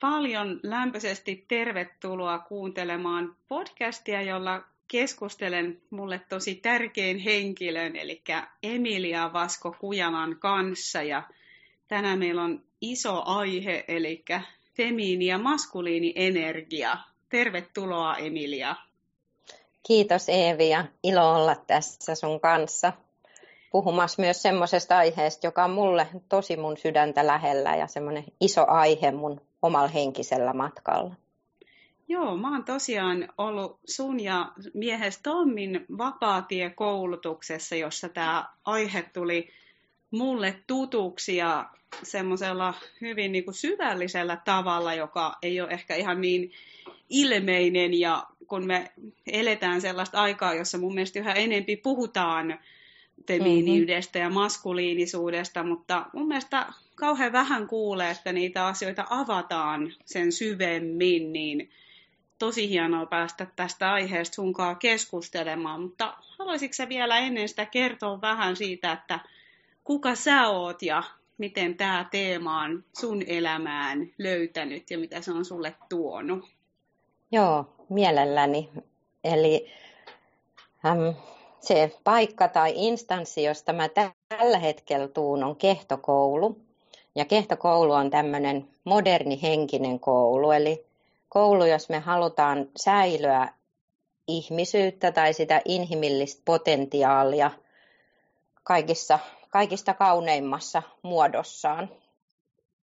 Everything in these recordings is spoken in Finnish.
paljon lämpöisesti tervetuloa kuuntelemaan podcastia, jolla keskustelen mulle tosi tärkein henkilön, eli Emilia Vasko Kujalan kanssa. Ja tänään meillä on iso aihe, eli femiini- ja maskuliinienergia. Tervetuloa Emilia. Kiitos Eevi ja ilo olla tässä sun kanssa puhumassa myös semmoisesta aiheesta, joka on mulle tosi mun sydäntä lähellä ja semmoinen iso aihe mun omalla henkisellä matkalla. Joo, mä oon tosiaan ollut sun ja miehes Tommin vapaatiekoulutuksessa, jossa tämä aihe tuli mulle tutuksi ja semmoisella hyvin niin kuin syvällisellä tavalla, joka ei ole ehkä ihan niin ilmeinen ja kun me eletään sellaista aikaa, jossa mun mielestä yhä enempi puhutaan femiiniydestä mm-hmm. ja maskuliinisuudesta, mutta mun mielestä kauhean vähän kuulee, että niitä asioita avataan sen syvemmin, niin tosi hienoa päästä tästä aiheesta sunkaan keskustelemaan, mutta haluaisitko sä vielä ennen sitä kertoa vähän siitä, että kuka sä oot ja miten tämä teema on sun elämään löytänyt ja mitä se on sulle tuonut? Joo, mielelläni. Eli äm, se paikka tai instanssi, josta mä tällä hetkellä tuun, on kehtokoulu. Ja kehtokoulu on tämmöinen moderni henkinen koulu, eli koulu, jos me halutaan säilyä ihmisyyttä tai sitä inhimillistä potentiaalia kaikissa, kaikista kauneimmassa muodossaan.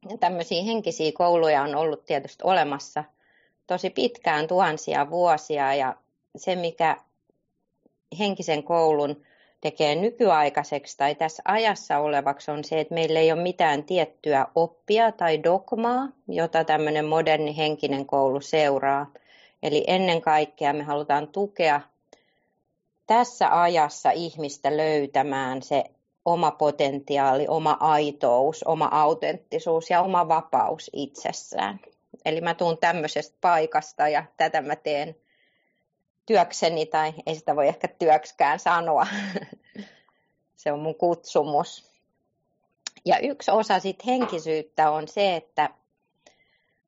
Ja tämmöisiä henkisiä kouluja on ollut tietysti olemassa tosi pitkään, tuhansia vuosia, ja se, mikä henkisen koulun tekee nykyaikaiseksi tai tässä ajassa olevaksi on se, että meillä ei ole mitään tiettyä oppia tai dogmaa, jota tämmöinen moderni henkinen koulu seuraa. Eli ennen kaikkea me halutaan tukea tässä ajassa ihmistä löytämään se oma potentiaali, oma aitous, oma autenttisuus ja oma vapaus itsessään. Eli mä tuun tämmöisestä paikasta ja tätä mä teen työkseni, tai ei sitä voi ehkä työkskään sanoa. se on mun kutsumus. Ja yksi osa sit henkisyyttä on se, että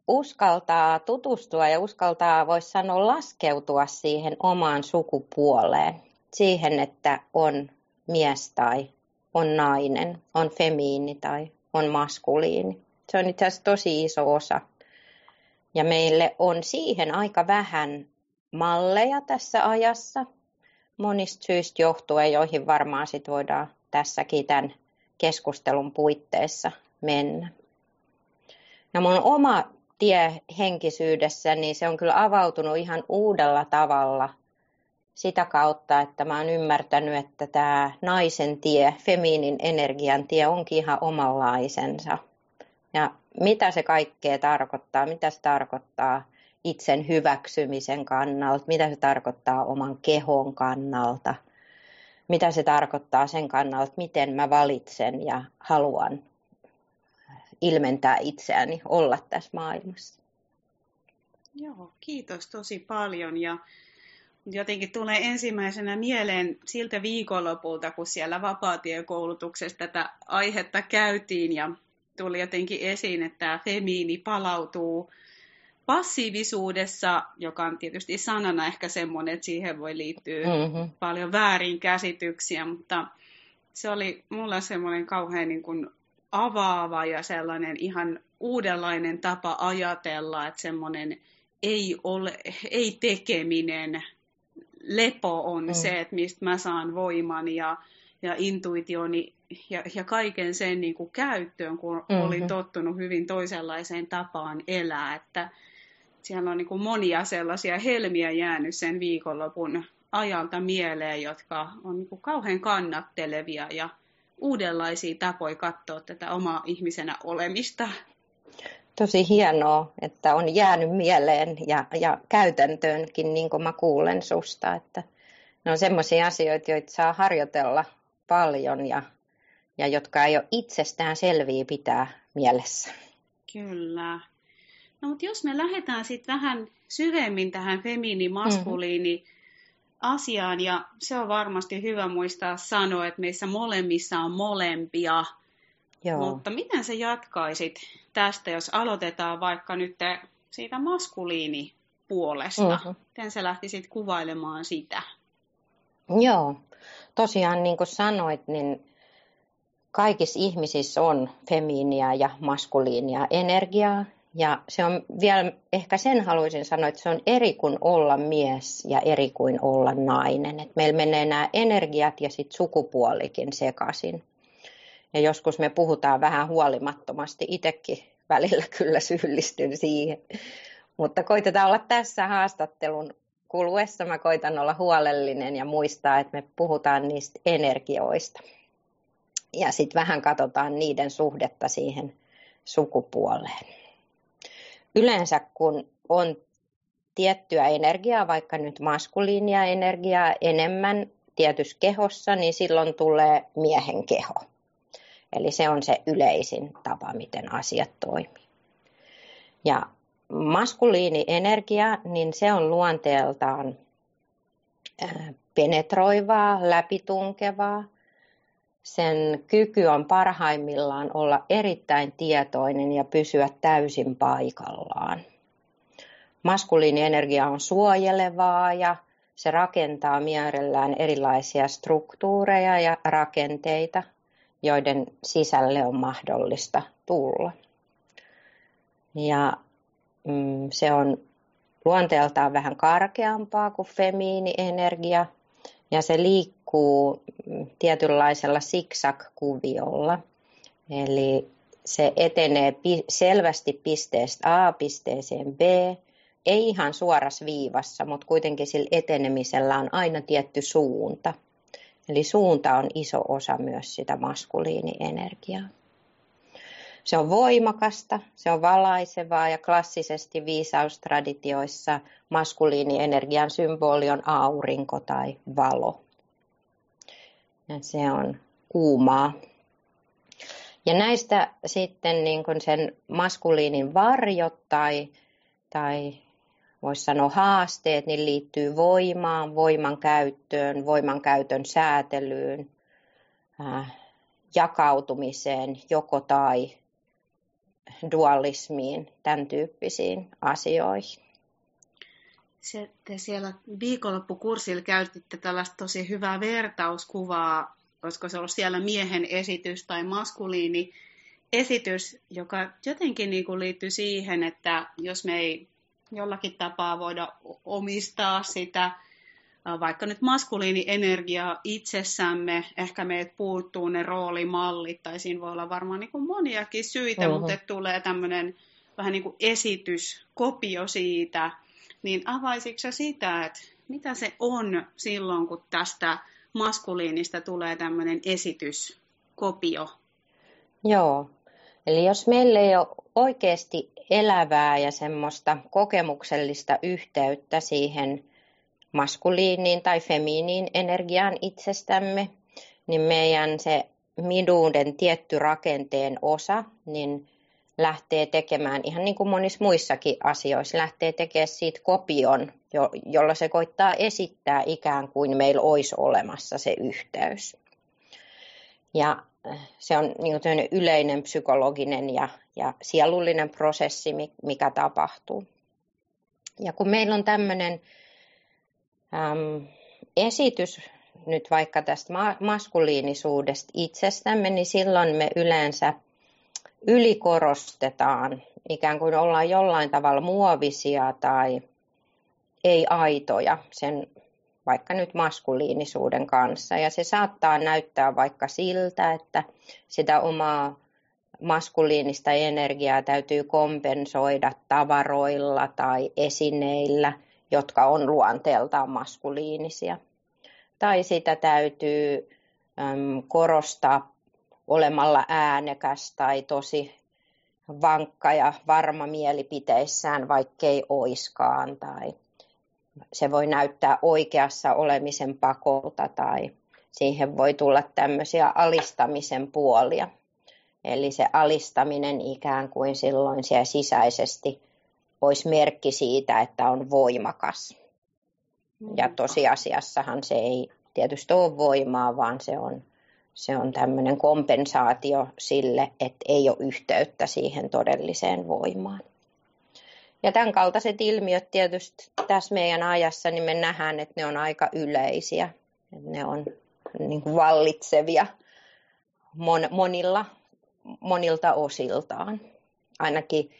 uskaltaa tutustua ja uskaltaa, voisi sanoa, laskeutua siihen omaan sukupuoleen. Siihen, että on mies tai on nainen, on femiini tai on maskuliini. Se on itse asiassa tosi iso osa. Ja meille on siihen aika vähän malleja tässä ajassa monista syistä johtuen, joihin varmaan sit voidaan tässäkin tämän keskustelun puitteissa mennä. Ja mun oma tie henkisyydessä, niin se on kyllä avautunut ihan uudella tavalla sitä kautta, että mä oon ymmärtänyt, että tämä naisen tie, femiinin energian tie onkin ihan omanlaisensa. Ja mitä se kaikkea tarkoittaa, mitä se tarkoittaa itsen hyväksymisen kannalta, mitä se tarkoittaa oman kehon kannalta, mitä se tarkoittaa sen kannalta, miten mä valitsen ja haluan ilmentää itseäni, olla tässä maailmassa. Joo, kiitos tosi paljon. Ja jotenkin tulee ensimmäisenä mieleen siltä viikonlopulta, kun siellä vapaatiekoulutuksessa tätä aihetta käytiin ja tuli jotenkin esiin, että tämä femiini palautuu passiivisuudessa, joka on tietysti sanana ehkä semmoinen, että siihen voi liittyä mm-hmm. paljon väärinkäsityksiä, mutta se oli mulla semmoinen kauhean niin kuin avaava ja sellainen ihan uudenlainen tapa ajatella, että semmoinen ei, ole, ei tekeminen, lepo on mm. se, että mistä mä saan voiman ja, ja intuitioni ja, ja kaiken sen niin kuin käyttöön, kun mm-hmm. olin tottunut hyvin toisenlaiseen tapaan elää, että siellä on niin kuin monia sellaisia helmiä jäänyt sen viikonlopun ajalta mieleen, jotka on niin kuin kauhean kannattelevia ja uudenlaisia tapoja katsoa tätä omaa ihmisenä olemista. Tosi hienoa, että on jäänyt mieleen ja, ja käytäntöönkin, niin kuin mä kuulen susta, että ne on sellaisia asioita, joita saa harjoitella paljon ja, ja jotka ei ole itsestään selviä pitää mielessä. Kyllä. No mutta jos me lähdetään sitten vähän syvemmin tähän feminiini-maskuliini mm-hmm. asiaan, ja se on varmasti hyvä muistaa sanoa, että meissä molemmissa on molempia. Joo. Mutta miten sä jatkaisit tästä, jos aloitetaan vaikka nyt siitä maskuliinipuolesta. Mm-hmm. Miten sä lähtisit kuvailemaan sitä? Joo, tosiaan niin kuin sanoit, niin kaikissa ihmisissä on femiiniä ja maskuliinia energiaa. Ja se on vielä, ehkä sen haluaisin sanoa, että se on eri kuin olla mies ja eri kuin olla nainen. Et meillä menee nämä energiat ja sitten sukupuolikin sekaisin. Ja joskus me puhutaan vähän huolimattomasti, itsekin välillä kyllä syyllistyn siihen. Mutta koitetaan olla tässä haastattelun kuluessa, mä koitan olla huolellinen ja muistaa, että me puhutaan niistä energioista. Ja sitten vähän katsotaan niiden suhdetta siihen sukupuoleen. Yleensä kun on tiettyä energiaa, vaikka nyt maskuliinia energiaa enemmän tietyssä kehossa, niin silloin tulee miehen keho. Eli se on se yleisin tapa, miten asiat toimii. Ja maskuliinienergia, niin se on luonteeltaan penetroivaa, läpitunkevaa. Sen kyky on parhaimmillaan olla erittäin tietoinen ja pysyä täysin paikallaan. Maskuliinienergia on suojelevaa ja se rakentaa mielellään erilaisia struktuureja ja rakenteita, joiden sisälle on mahdollista tulla. Ja mm, se on luonteeltaan vähän karkeampaa kuin femiinienergia ja se liikkuu mm, tietynlaisella zigzag-kuviolla. Eli se etenee selvästi pisteestä A pisteeseen B, ei ihan suoras viivassa, mutta kuitenkin sillä etenemisellä on aina tietty suunta. Eli suunta on iso osa myös sitä maskuliinienergiaa. Se on voimakasta, se on valaisevaa ja klassisesti viisaustraditioissa maskuliinienergian symboli on aurinko tai valo. Ja se on kuumaa. Ja näistä sitten niin kuin sen maskuliinin varjot tai, tai voisi sanoa haasteet, niin liittyy voimaan, voiman käyttöön, voiman käytön säätelyyn, äh, jakautumiseen, joko tai dualismiin, tämän tyyppisiin asioihin. Se, te siellä viikonloppukurssilla käytitte tällaista tosi hyvää vertauskuvaa, olisiko se ollut siellä miehen esitys tai maskuliini esitys, joka jotenkin niin kuin liittyy siihen, että jos me ei jollakin tapaa voida omistaa sitä vaikka nyt maskuliinienergiaa itsessämme, ehkä meitä puuttuu ne roolimallit, tai siinä voi olla varmaan niin kuin moniakin syitä, uh-huh. mutta tulee tämmöinen vähän niin kuin esitys, kopio siitä, niin avaisitko sitä, että mitä se on silloin, kun tästä maskuliinista tulee tämmöinen esityskopio? Joo, eli jos meillä ei ole oikeasti elävää ja semmoista kokemuksellista yhteyttä siihen maskuliiniin tai feminiin energiaan itsestämme, niin meidän se minuuden tietty rakenteen osa, niin lähtee tekemään, ihan niin kuin monissa muissakin asioissa, lähtee tekemään siitä kopion, jo, jolla se koittaa esittää ikään kuin meillä olisi olemassa se yhteys. Ja äh, se on niin yleinen psykologinen ja, ja sielullinen prosessi, mikä tapahtuu. Ja kun meillä on tämmöinen äm, esitys nyt vaikka tästä ma- maskuliinisuudesta itsestämme, niin silloin me yleensä ylikorostetaan, ikään kuin ollaan jollain tavalla muovisia tai ei aitoja sen vaikka nyt maskuliinisuuden kanssa. Ja se saattaa näyttää vaikka siltä, että sitä omaa maskuliinista energiaa täytyy kompensoida tavaroilla tai esineillä – jotka on luonteeltaan maskuliinisia. Tai sitä täytyy korostaa olemalla äänekäs tai tosi vankka ja varma mielipiteissään, vaikkei oiskaan. Tai se voi näyttää oikeassa olemisen pakolta tai siihen voi tulla tämmöisiä alistamisen puolia. Eli se alistaminen ikään kuin silloin siellä sisäisesti olisi merkki siitä, että on voimakas. Ja tosiasiassahan se ei tietysti ole voimaa, vaan se on se on tämmöinen kompensaatio sille, että ei ole yhteyttä siihen todelliseen voimaan. Ja tämän kaltaiset ilmiöt tietysti tässä meidän ajassa, niin me nähdään, että ne on aika yleisiä. Että ne on niin kuin vallitsevia mon, monilla, monilta osiltaan. Ainakin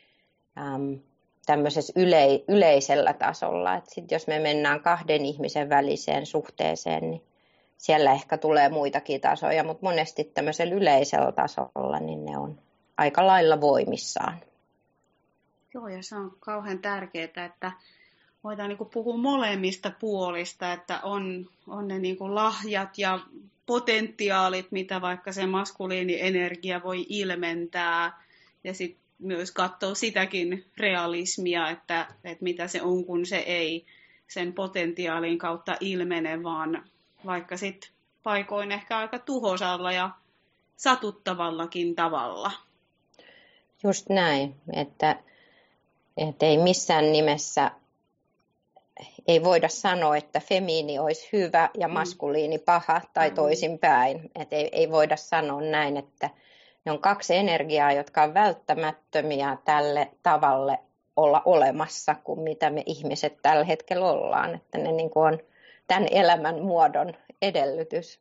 äm, tämmöisessä yle, yleisellä tasolla. Et sit jos me mennään kahden ihmisen väliseen suhteeseen, niin siellä ehkä tulee muitakin tasoja, mutta monesti tämmöisellä yleisellä tasolla niin ne on aika lailla voimissaan. Joo, ja se on kauhean tärkeää, että voidaan niin puhua molemmista puolista, että on, on ne niin lahjat ja potentiaalit, mitä vaikka se maskuliinienergia voi ilmentää, ja sitten myös katsoa sitäkin realismia, että, että mitä se on, kun se ei sen potentiaalin kautta ilmene, vaan vaikka sitten paikoin ehkä aika tuhosalla ja satuttavallakin tavalla. Just näin, että, että ei missään nimessä ei voida sanoa, että femiini olisi hyvä ja mm. maskuliini paha tai toisinpäin. Että ei, ei voida sanoa näin, että ne on kaksi energiaa, jotka on välttämättömiä tälle tavalle olla olemassa kuin mitä me ihmiset tällä hetkellä ollaan. Että ne niin kuin on tämän elämän muodon edellytys.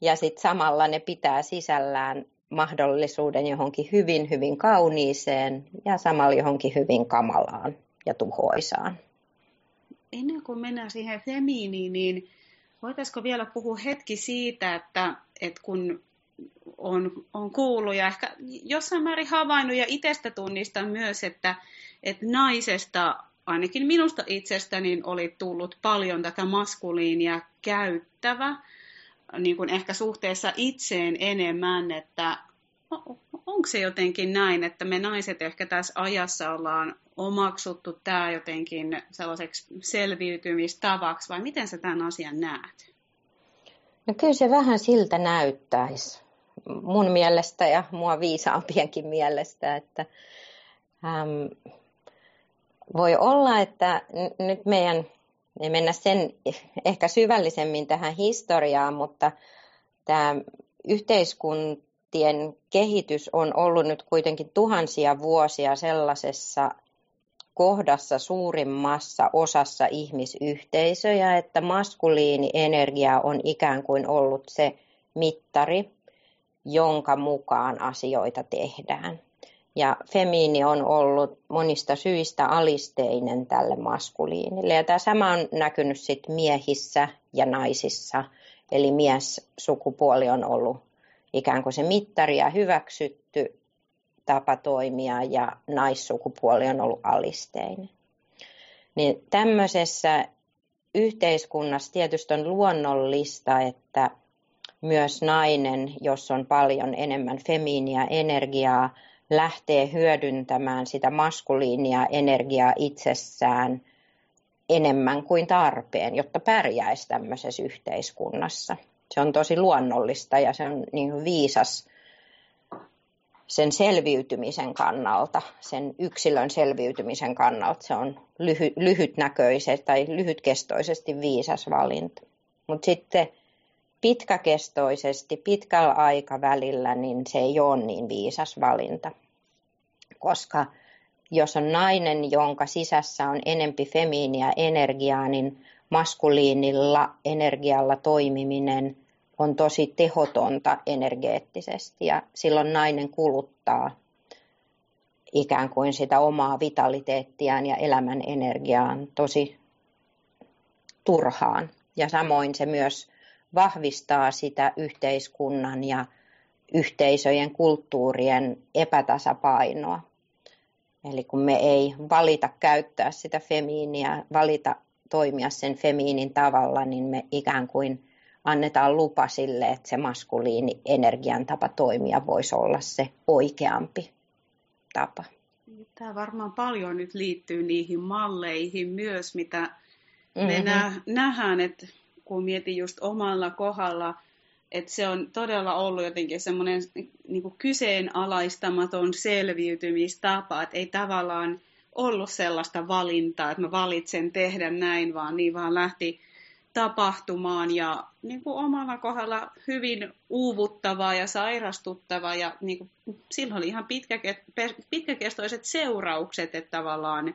Ja sitten samalla ne pitää sisällään mahdollisuuden johonkin hyvin, hyvin kauniiseen ja samalla johonkin hyvin kamalaan ja tuhoisaan. Ennen kuin mennään siihen femiiniin, niin voitaisiko vielä puhua hetki siitä, että, että kun on, on kuullut ja ehkä jossain määrin havainnut ja itsestä tunnistan myös, että, että naisesta, ainakin minusta itsestäni, oli tullut paljon tätä maskuliinia käyttävä, niin kuin ehkä suhteessa itseen enemmän, että onko se jotenkin näin, että me naiset ehkä tässä ajassa ollaan omaksuttu tämä jotenkin sellaiseksi selviytymistavaksi, vai miten sä tämän asian näet? No kyllä se vähän siltä näyttäisi mun mielestä ja mua viisaampienkin mielestä, että äm, voi olla, että nyt meidän, ei mennä sen ehkä syvällisemmin tähän historiaan, mutta tämä yhteiskuntien kehitys on ollut nyt kuitenkin tuhansia vuosia sellaisessa kohdassa suurimmassa osassa ihmisyhteisöjä, että maskuliinienergia on ikään kuin ollut se mittari, jonka mukaan asioita tehdään. Ja femiini on ollut monista syistä alisteinen tälle maskuliinille. Ja tämä sama on näkynyt sit miehissä ja naisissa. Eli miessukupuoli on ollut ikään kuin se mittari ja hyväksytty tapa toimia ja naissukupuoli on ollut alisteinen. Niin tämmöisessä yhteiskunnassa tietysti on luonnollista, että myös nainen, jos on paljon enemmän femiiniä energiaa, lähtee hyödyntämään sitä maskuliinia energiaa itsessään enemmän kuin tarpeen, jotta pärjäisi tämmöisessä yhteiskunnassa. Se on tosi luonnollista ja se on niin viisas sen selviytymisen kannalta, sen yksilön selviytymisen kannalta. Se on lyhy, lyhytnäköisesti tai lyhytkestoisesti viisas valinta. Mutta sitten pitkäkestoisesti, pitkällä aikavälillä, niin se ei ole niin viisas valinta. Koska jos on nainen, jonka sisässä on enempi femiiniä energiaa, niin maskuliinilla energialla toimiminen on tosi tehotonta energeettisesti ja silloin nainen kuluttaa ikään kuin sitä omaa vitaliteettiaan ja elämän energiaan tosi turhaan. Ja samoin se myös vahvistaa sitä yhteiskunnan ja yhteisöjen kulttuurien epätasapainoa. Eli kun me ei valita käyttää sitä femiiniä, valita toimia sen femiinin tavalla, niin me ikään kuin annetaan lupa sille, että se maskuliini energian tapa toimia voisi olla se oikeampi tapa. Tämä varmaan paljon nyt liittyy niihin malleihin myös, mitä mm-hmm. me nähdään, että kun mietin just omalla kohdalla, että se on todella ollut jotenkin semmoinen niin kyseenalaistamaton selviytymistapa, että ei tavallaan ollut sellaista valintaa, että mä valitsen tehdä näin, vaan niin vaan lähti tapahtumaan ja niin kuin omalla kohdalla hyvin uuvuttavaa ja sairastuttavaa ja niin kuin, sillä oli ihan pitkäkestoiset seuraukset, että tavallaan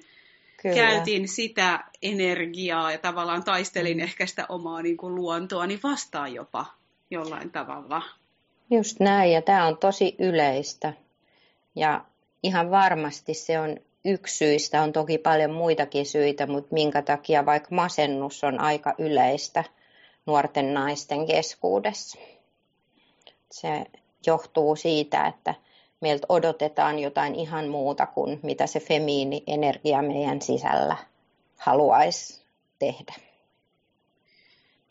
Kyllä. käytin sitä energiaa ja tavallaan taistelin mm. ehkä sitä omaa niin kuin luontoani vastaan jopa jollain tavalla. Just näin, ja tämä on tosi yleistä. Ja ihan varmasti se on yksi syistä, on toki paljon muitakin syitä, mutta minkä takia vaikka masennus on aika yleistä nuorten naisten keskuudessa. Se johtuu siitä, että meiltä odotetaan jotain ihan muuta kuin mitä se femiini-energia meidän sisällä haluaisi tehdä.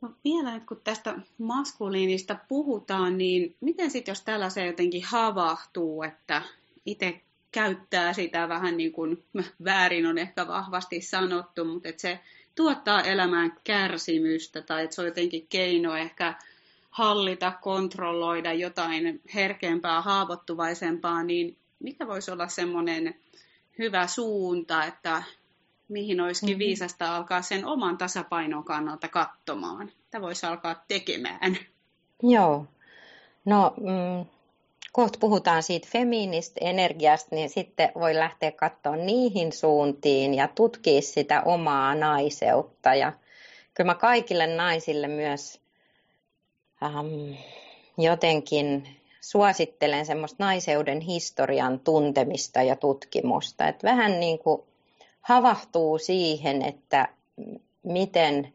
No vielä, kun tästä maskuliinista puhutaan, niin miten sitten, jos tällaiseen jotenkin havahtuu, että itse käyttää sitä vähän niin kuin väärin on ehkä vahvasti sanottu, mutta että se tuottaa elämään kärsimystä tai että se on jotenkin keino ehkä hallita, kontrolloida jotain herkempää, haavoittuvaisempaa, niin mikä voisi olla semmoinen hyvä suunta, että mihin olisikin mm-hmm. viisasta alkaa sen oman tasapainon kannalta katsomaan. Tämä voisi alkaa tekemään. Joo. No, mm, kohta puhutaan siitä femiinistä energiasta, niin sitten voi lähteä katsoa niihin suuntiin ja tutkia sitä omaa naiseutta. Ja kyllä mä kaikille naisille myös ähm, jotenkin suosittelen semmoista naiseuden historian tuntemista ja tutkimusta. Että vähän niin kuin havahtuu siihen, että miten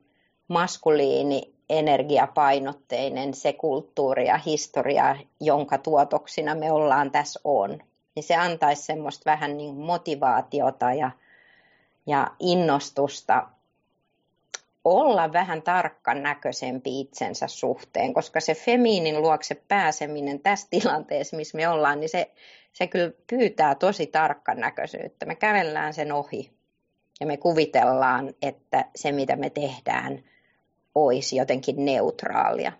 maskuliini energiapainotteinen se kulttuuri ja historia, jonka tuotoksina me ollaan tässä on. Niin se antaisi semmoista vähän niin motivaatiota ja, ja innostusta olla vähän tarkkan näköisempi itsensä suhteen, koska se femiinin luokse pääseminen tässä tilanteessa, missä me ollaan, niin se, se kyllä pyytää tosi tarkkan näköisyyttä. Me kävellään sen ohi ja me kuvitellaan, että se mitä me tehdään olisi jotenkin neutraalia.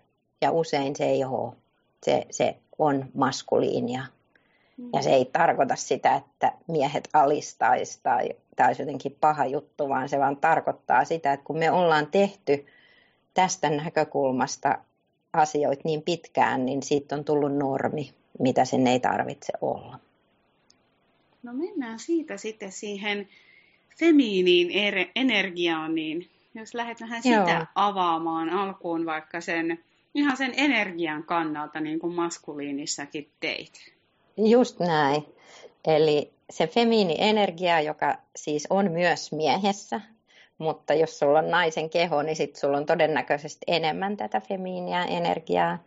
Ja usein se ei ole. Se, se on maskuliinia. Mm. Ja se ei tarkoita sitä, että miehet alistaisi tai tämä olisi jotenkin paha juttu, vaan se vaan tarkoittaa sitä, että kun me ollaan tehty tästä näkökulmasta asioita niin pitkään, niin siitä on tullut normi, mitä sen ei tarvitse olla. No mennään siitä sitten siihen femiiniin er- energiaan, niin jos lähdet vähän sitä Joo. avaamaan alkuun vaikka sen ihan sen energian kannalta, niin kuin maskuliinissakin teit. Just näin. Eli se femiini-energia, joka siis on myös miehessä, mutta jos sulla on naisen keho, niin sitten sulla on todennäköisesti enemmän tätä femiiniä energiaa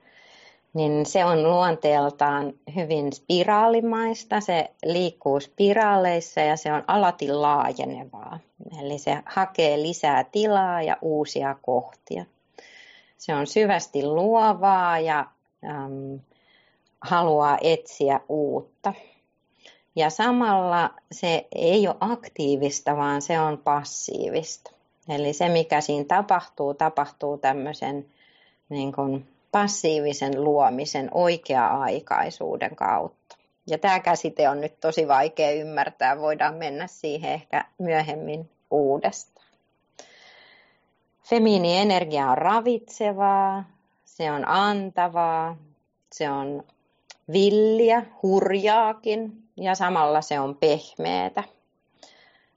niin se on luonteeltaan hyvin spiraalimaista. Se liikkuu spiraaleissa ja se on alati laajenevaa. Eli se hakee lisää tilaa ja uusia kohtia. Se on syvästi luovaa ja äm, haluaa etsiä uutta. Ja samalla se ei ole aktiivista, vaan se on passiivista. Eli se, mikä siinä tapahtuu, tapahtuu tämmöisen niin kuin passiivisen luomisen oikea-aikaisuuden kautta. Ja tämä käsite on nyt tosi vaikea ymmärtää, voidaan mennä siihen ehkä myöhemmin uudestaan. Femiini-energia on ravitsevaa, se on antavaa, se on villiä, hurjaakin ja samalla se on pehmeätä.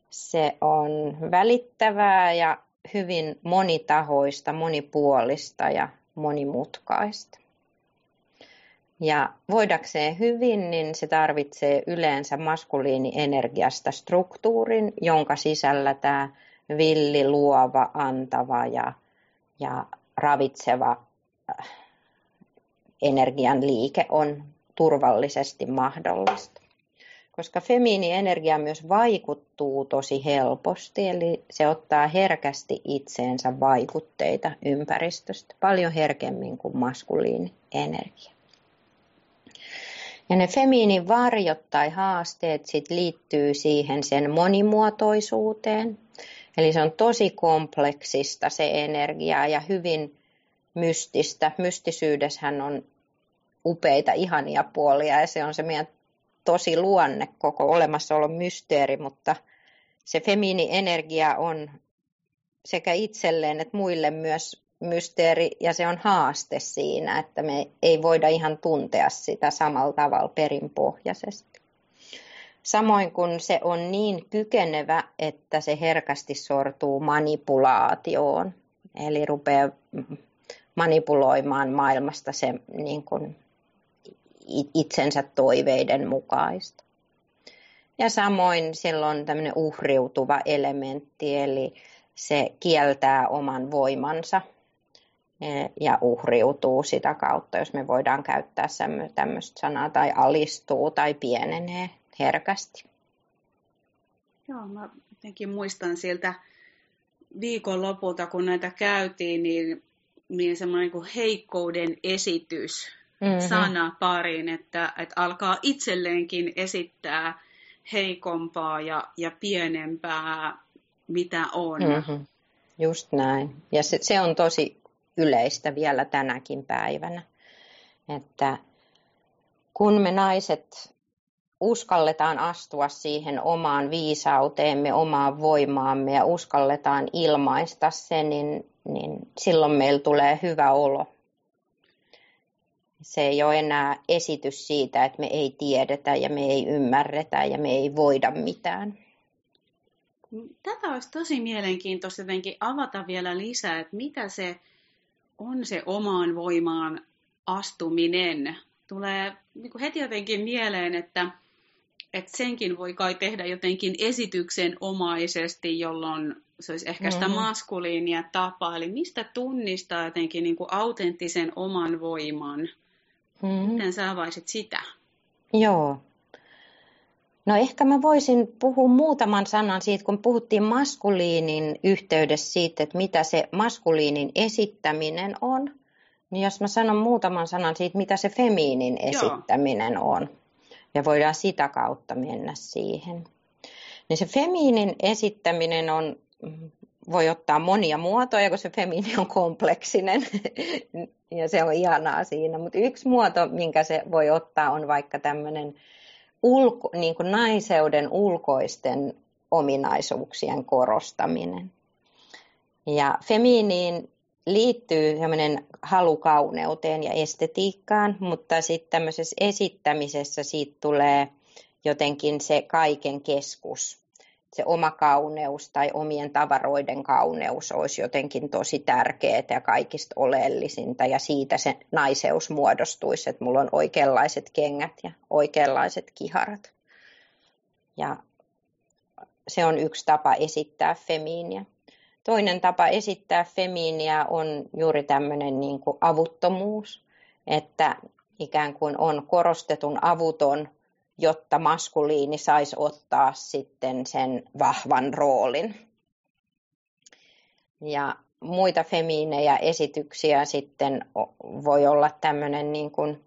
Se on välittävää ja hyvin monitahoista, monipuolista ja monimutkaista. Ja voidakseen hyvin, niin se tarvitsee yleensä maskuliinienergiasta struktuurin, jonka sisällä tämä villi, luova, antava ja, ja ravitseva äh, energian liike on turvallisesti mahdollista koska femiinienergia myös vaikuttuu tosi helposti, eli se ottaa herkästi itseensä vaikutteita ympäristöstä paljon herkemmin kuin maskuliinienergia. Ja ne femiinin varjot tai haasteet sit liittyy siihen sen monimuotoisuuteen. Eli se on tosi kompleksista se energia ja hyvin mystistä. Mystisyydessähän on upeita, ihania puolia ja se on se meidän tosi luonne, koko olemassaolon mysteeri, mutta se femiini-energia on sekä itselleen että muille myös mysteeri ja se on haaste siinä, että me ei voida ihan tuntea sitä samalla tavalla perinpohjaisesti. Samoin kun se on niin kykenevä, että se herkästi sortuu manipulaatioon, eli rupeaa manipuloimaan maailmasta se niin kuin itsensä toiveiden mukaista. Ja samoin silloin tämmöinen uhriutuva elementti, eli se kieltää oman voimansa e, ja uhriutuu sitä kautta, jos me voidaan käyttää tämmöistä sanaa, tai alistuu tai pienenee herkästi. Joo, mä jotenkin muistan siltä viikonlopulta, kun näitä käytiin, niin, niin semmoinen kuin heikkouden esitys mm-hmm. sana pariin, että, että alkaa itselleenkin esittää heikompaa ja, ja pienempää, mitä on. Mm-hmm. Just näin. Ja se, se on tosi yleistä vielä tänäkin päivänä, että kun me naiset uskalletaan astua siihen omaan viisauteemme, omaan voimaamme ja uskalletaan ilmaista se, niin, niin silloin meillä tulee hyvä olo. Se ei ole enää esitys siitä, että me ei tiedetä ja me ei ymmärretä ja me ei voida mitään. Tätä olisi tosi mielenkiintoista jotenkin avata vielä lisää, että mitä se on se omaan voimaan astuminen. Tulee niin heti jotenkin mieleen, että, että senkin voi kai tehdä jotenkin esityksen omaisesti, jolloin se olisi ehkä sitä mm-hmm. maskuliinia tapaa. Eli mistä tunnistaa jotenkin niin kuin autenttisen oman voiman? Mm. Miten sä avaisit sitä? Joo. No ehkä mä voisin puhua muutaman sanan siitä, kun puhuttiin maskuliinin yhteydessä siitä, että mitä se maskuliinin esittäminen on. Niin jos mä sanon muutaman sanan siitä, mitä se femiinin esittäminen Joo. on. Ja voidaan sitä kautta mennä siihen. Niin se femiinin esittäminen on voi ottaa monia muotoja, kun se femiini on kompleksinen ja se on ihanaa siinä. Mutta yksi muoto, minkä se voi ottaa, on vaikka tämmöinen ulko, niin kuin naiseuden ulkoisten ominaisuuksien korostaminen. Ja femiiniin liittyy sellainen halu kauneuteen ja estetiikkaan, mutta sitten tämmöisessä esittämisessä siitä tulee jotenkin se kaiken keskus se oma kauneus tai omien tavaroiden kauneus olisi jotenkin tosi tärkeää ja kaikista oleellisinta ja siitä se naiseus muodostuisi, että mulla on oikeanlaiset kengät ja oikeanlaiset kiharat. Ja se on yksi tapa esittää femiiniä. Toinen tapa esittää femiiniä on juuri tämmöinen niin kuin avuttomuus, että ikään kuin on korostetun avuton jotta maskuliini saisi ottaa sitten sen vahvan roolin. Ja muita femiinejä esityksiä sitten voi olla tämmöinen niin kuin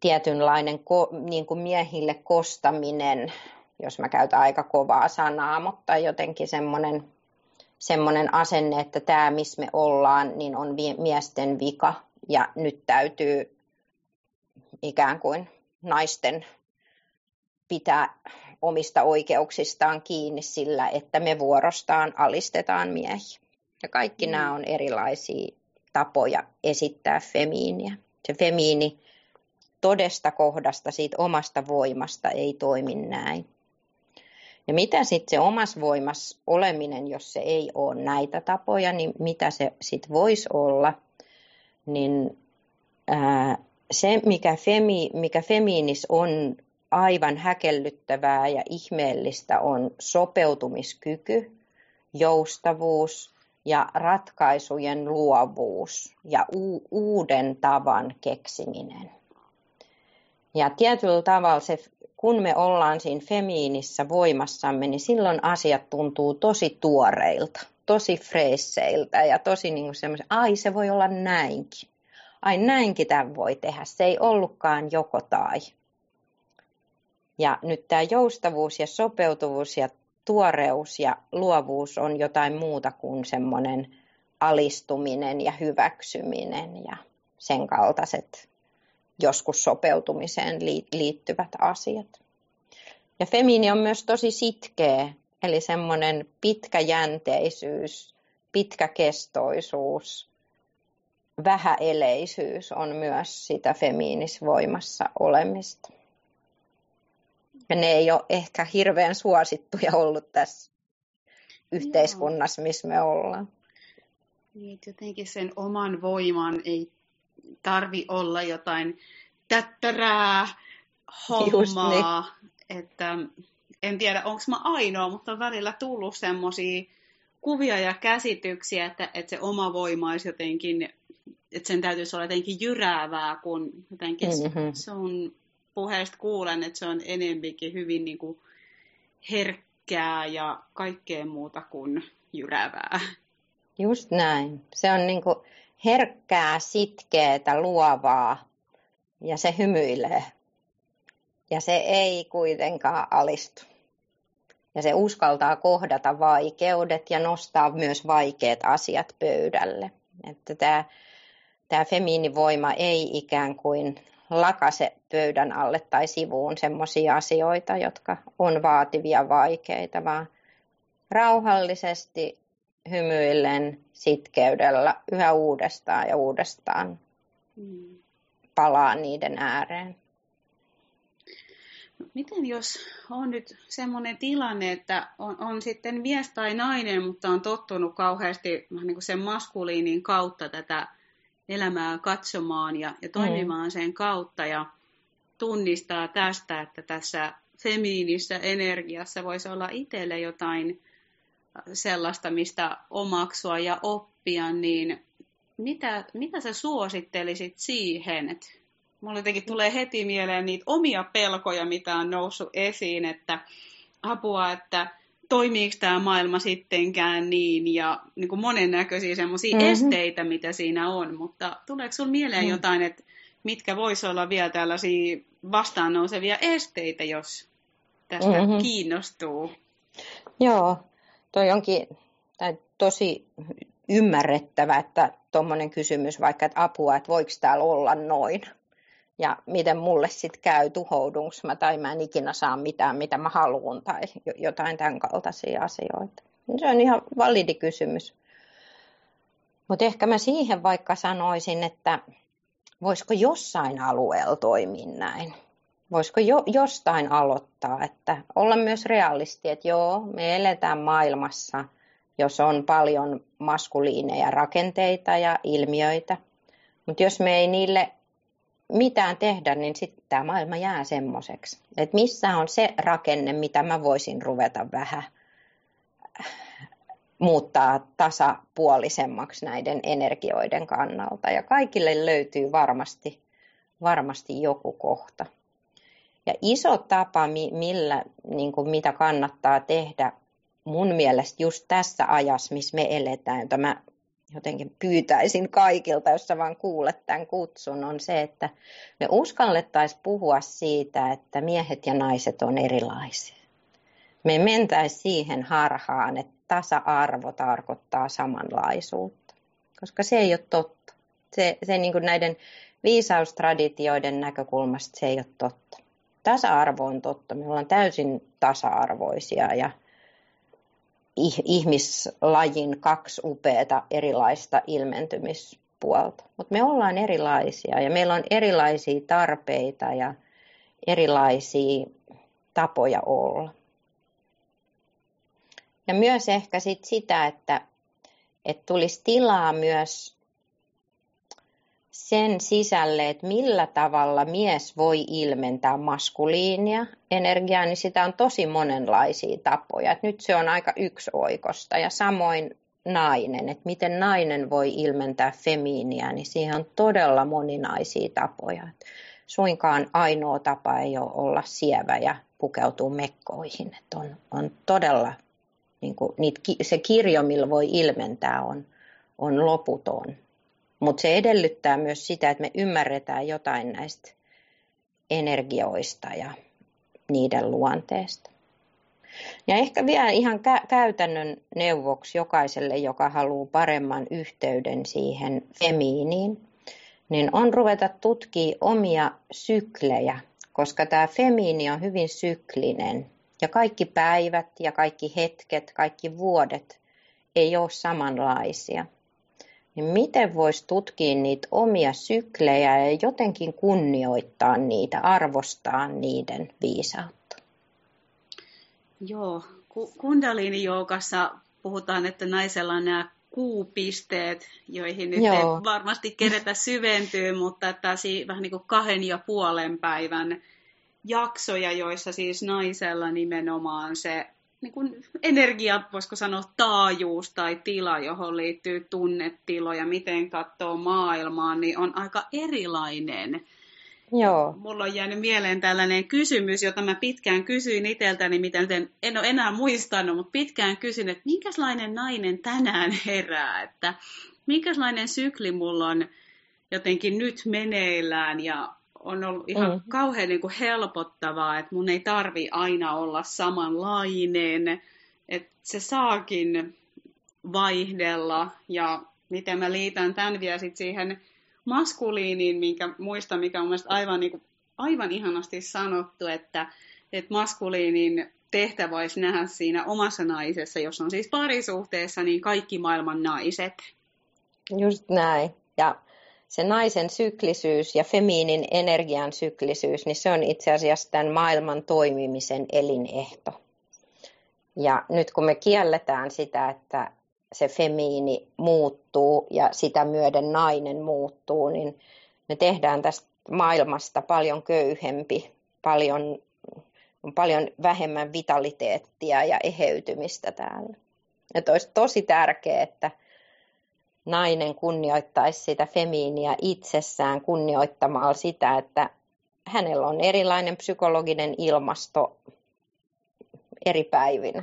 tietynlainen niin kuin miehille kostaminen, jos mä käytän aika kovaa sanaa, mutta jotenkin semmoinen, semmoinen asenne, että tämä missä me ollaan, niin on miesten vika ja nyt täytyy ikään kuin naisten pitää omista oikeuksistaan kiinni sillä, että me vuorostaan alistetaan miehiä. Ja kaikki mm. nämä on erilaisia tapoja esittää femiiniä. Se femiini todesta kohdasta, siitä omasta voimasta ei toimi näin. Ja mitä sitten se omas voimas oleminen, jos se ei ole näitä tapoja, niin mitä se sitten voisi olla, niin ää, se, mikä, femi, mikä femiinis on aivan häkellyttävää ja ihmeellistä, on sopeutumiskyky, joustavuus ja ratkaisujen luovuus ja u- uuden tavan keksiminen. Ja tietyllä tavalla se, kun me ollaan siinä femiinissä voimassamme, niin silloin asiat tuntuu tosi tuoreilta, tosi freesseiltä ja tosi niin semmoisen, ai se voi olla näinkin ai näinkin tämän voi tehdä, se ei ollutkaan joko tai. Ja nyt tämä joustavuus ja sopeutuvuus ja tuoreus ja luovuus on jotain muuta kuin semmoinen alistuminen ja hyväksyminen ja sen kaltaiset joskus sopeutumiseen liittyvät asiat. Ja femiini on myös tosi sitkeä, eli semmoinen pitkäjänteisyys pitkäkestoisuus, vähäeleisyys on myös sitä femiinisvoimassa olemista. Ja ne ei ole ehkä hirveän suosittuja ollut tässä yhteiskunnassa, missä me ollaan. Niin, jotenkin sen oman voiman ei tarvi olla jotain tättärää hommaa. Niin. Että en tiedä, onko mä ainoa, mutta on välillä tullut semmoisia kuvia ja käsityksiä, että, että se oma voima olisi jotenkin, että sen täytyisi olla jotenkin jyräävää, kun jotenkin mm-hmm. sun puheesta kuulen, että se on enempikin hyvin niin kuin herkkää ja kaikkea muuta kuin jyräävää. Just näin. Se on niin kuin herkkää, sitkeää, luovaa ja se hymyilee. Ja se ei kuitenkaan alistu. Ja se uskaltaa kohdata vaikeudet ja nostaa myös vaikeat asiat pöydälle. Että tämä, tämä femiinivoima ei ikään kuin lakase pöydän alle tai sivuun semmoisia asioita, jotka on vaativia vaikeita, vaan rauhallisesti hymyillen sitkeydellä yhä uudestaan ja uudestaan mm. palaa niiden ääreen. No, miten jos on nyt semmoinen tilanne, että on, on sitten mies tai nainen, mutta on tottunut kauheasti niin kuin sen maskuliinin kautta tätä elämää katsomaan ja, ja toimimaan mm. sen kautta ja tunnistaa tästä, että tässä femiinissä energiassa voisi olla itselle jotain sellaista, mistä omaksua ja oppia, niin mitä, mitä sä suosittelisit siihen? Et mulle jotenkin tulee heti mieleen niitä omia pelkoja, mitä on noussut esiin, että apua, että toimiiko tämä maailma sittenkään niin, ja niin kuin monennäköisiä semmoisia mm-hmm. esteitä, mitä siinä on, mutta tuleeko sinulla mieleen mm-hmm. jotain, että mitkä voisi olla vielä tällaisia vastaan nousevia esteitä, jos tästä mm-hmm. kiinnostuu? Joo, toi onkin tai tosi ymmärrettävä, että tuommoinen kysymys vaikka, että apua, että voiko täällä olla noin. Ja miten mulle sitten käy, tuhoudunko mä tai mä en ikinä saa mitään, mitä mä haluan tai jotain tämän kaltaisia asioita. Se on ihan validi kysymys. Mutta ehkä mä siihen vaikka sanoisin, että voisiko jossain alueella toimia näin voisiko jo, jostain aloittaa, että olla myös realisti, että joo, me eletään maailmassa, jos on paljon maskuliineja rakenteita ja ilmiöitä, mutta jos me ei niille mitään tehdä, niin sitten tämä maailma jää semmoiseksi. Että missä on se rakenne, mitä mä voisin ruveta vähän muuttaa tasapuolisemmaksi näiden energioiden kannalta. Ja kaikille löytyy varmasti, varmasti joku kohta. Ja iso tapa, millä, niin kuin mitä kannattaa tehdä mun mielestä just tässä ajassa, missä me eletään, jota mä jotenkin pyytäisin kaikilta, jos sä vaan kuulet tämän kutsun, on se, että me uskallettaisiin puhua siitä, että miehet ja naiset on erilaisia. Me mentäisiin siihen harhaan, että tasa-arvo tarkoittaa samanlaisuutta, koska se ei ole totta. Se, se niin kuin näiden viisaustraditioiden näkökulmasta se ei ole totta tasa-arvo on totta. Me ollaan täysin tasa-arvoisia ja ihmislajin kaksi upeata erilaista ilmentymispuolta. Mutta me ollaan erilaisia ja meillä on erilaisia tarpeita ja erilaisia tapoja olla. Ja myös ehkä sit sitä, että, että tulisi tilaa myös sen sisälle, että millä tavalla mies voi ilmentää maskuliinia energiaa, niin sitä on tosi monenlaisia tapoja. Et nyt se on aika yksioikosta ja samoin nainen, että miten nainen voi ilmentää femiiniä, niin siihen on todella moninaisia tapoja. Et suinkaan ainoa tapa ei ole olla sievä ja pukeutua mekkoihin. Et on, on todella, niin kuin, niitä, se kirjo, millä voi ilmentää, on, on loputon. Mutta se edellyttää myös sitä, että me ymmärretään jotain näistä energioista ja niiden luonteesta. Ja ehkä vielä ihan kä- käytännön neuvoksi jokaiselle, joka haluaa paremman yhteyden siihen femiiniin, niin on ruveta tutkia omia syklejä, koska tämä femiini on hyvin syklinen. Ja kaikki päivät ja kaikki hetket, kaikki vuodet ei ole samanlaisia. Niin miten voisi tutkia niitä omia syklejä ja jotenkin kunnioittaa niitä, arvostaa niiden viisautta? Joo, kundalini-joukassa puhutaan, että naisella on nämä kuupisteet, joihin nyt Joo. ei varmasti keretä syventyä, että tässä vähän niin kuin kahden ja puolen päivän jaksoja, joissa siis naisella nimenomaan se niin kuin energia, voisiko sanoa taajuus tai tila, johon liittyy tunnetiloja, miten katsoo maailmaa, niin on aika erilainen. Joo. Mulla on jäänyt mieleen tällainen kysymys, jota mä pitkään kysyin itseltäni, mitä nyt en, en ole enää muistanut, mutta pitkään kysyn, että minkälainen nainen tänään herää, että minkälainen sykli mulla on jotenkin nyt meneillään ja on ollut ihan mm. kauhean niin kuin helpottavaa, että mun ei tarvi aina olla samanlainen, että se saakin vaihdella ja miten mä liitän tämän vielä sit siihen maskuliiniin, minkä muistan, mikä on mielestäni aivan, niin kuin, aivan ihanasti sanottu, että, että maskuliinin tehtävä olisi nähdä siinä omassa naisessa, jos on siis parisuhteessa, niin kaikki maailman naiset. Just näin. Ja se naisen syklisyys ja femiinin energian syklisyys, niin se on itse asiassa tämän maailman toimimisen elinehto. Ja nyt kun me kielletään sitä, että se femiini muuttuu ja sitä myöden nainen muuttuu, niin me tehdään tästä maailmasta paljon köyhempi, paljon, on paljon vähemmän vitaliteettia ja eheytymistä täällä. Että olisi tosi tärkeää, että nainen kunnioittaisi sitä femiiniä itsessään kunnioittamalla sitä, että hänellä on erilainen psykologinen ilmasto eri päivinä.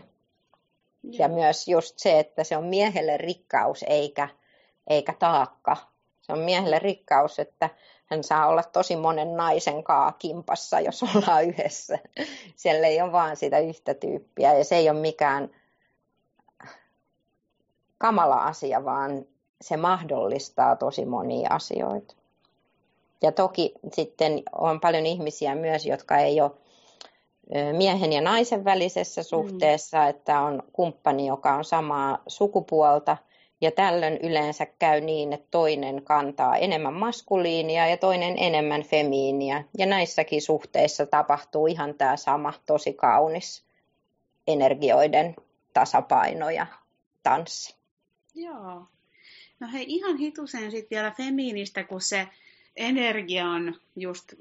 Ja myös just se, että se on miehelle rikkaus eikä, eikä taakka. Se on miehelle rikkaus, että hän saa olla tosi monen naisen kaa kimpassa, jos ollaan yhdessä. Siellä ei ole vaan sitä yhtä tyyppiä ja se ei ole mikään kamala asia, vaan se mahdollistaa tosi monia asioita. Ja toki sitten on paljon ihmisiä myös, jotka ei ole miehen ja naisen välisessä mm. suhteessa, mm. että on kumppani, joka on samaa sukupuolta. Ja tällöin yleensä käy niin, että toinen kantaa enemmän maskuliinia ja toinen enemmän femiiniä. Ja näissäkin suhteissa tapahtuu ihan tämä sama tosi kaunis energioiden tasapaino ja tanssi. Joo. No hei, ihan hitusen sitten vielä femiinistä, kun se energia on just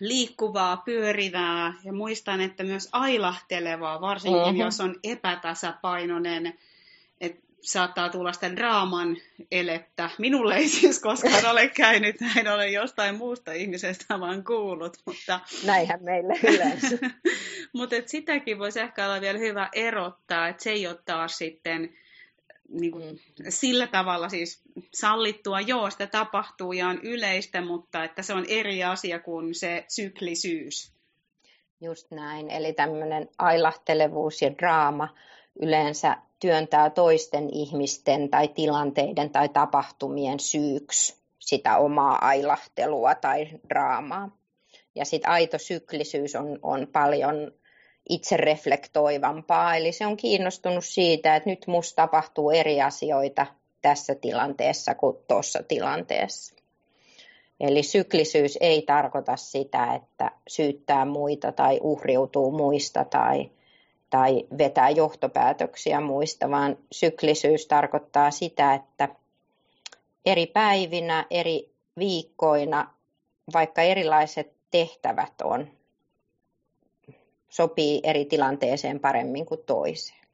liikkuvaa, pyörivää ja muistan, että myös ailahtelevaa, varsinkin uh-huh. jos on epätasapainoinen, että saattaa tulla sitä draaman elettä. Minulle ei siis koskaan ole käynyt, näin olen jostain muusta ihmisestä vaan kuullut. Mutta... Näinhän meille yleensä. mutta sitäkin voisi ehkä olla vielä hyvä erottaa, että se ei ole taas sitten niin kuin, mm. sillä tavalla siis sallittua, joo, sitä tapahtuu ja on yleistä, mutta että se on eri asia kuin se syklisyys. Just näin, eli tämmöinen ailahtelevuus ja draama yleensä työntää toisten ihmisten tai tilanteiden tai tapahtumien syyksi sitä omaa ailahtelua tai draamaa. Ja sitten aito syklisyys on, on paljon itse reflektoivampaa, eli se on kiinnostunut siitä, että nyt musta tapahtuu eri asioita tässä tilanteessa kuin tuossa tilanteessa. Eli syklisyys ei tarkoita sitä, että syyttää muita tai uhriutuu muista tai, tai vetää johtopäätöksiä muista, vaan syklisyys tarkoittaa sitä, että eri päivinä, eri viikkoina, vaikka erilaiset tehtävät on, sopii eri tilanteeseen paremmin kuin toiseen.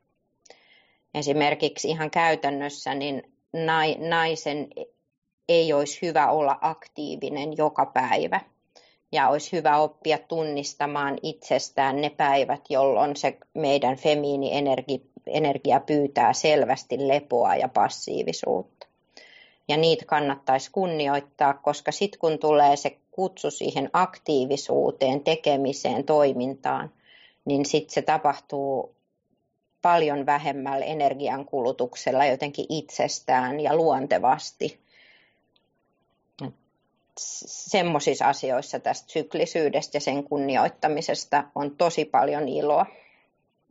Esimerkiksi ihan käytännössä niin naisen ei olisi hyvä olla aktiivinen joka päivä. Ja olisi hyvä oppia tunnistamaan itsestään ne päivät, jolloin se meidän femiini-energia pyytää selvästi lepoa ja passiivisuutta. Ja niitä kannattaisi kunnioittaa, koska sitten kun tulee se kutsu siihen aktiivisuuteen, tekemiseen, toimintaan, niin sitten se tapahtuu paljon vähemmällä energiankulutuksella jotenkin itsestään ja luontevasti. Semmoisissa asioissa tästä syklisyydestä ja sen kunnioittamisesta on tosi paljon iloa.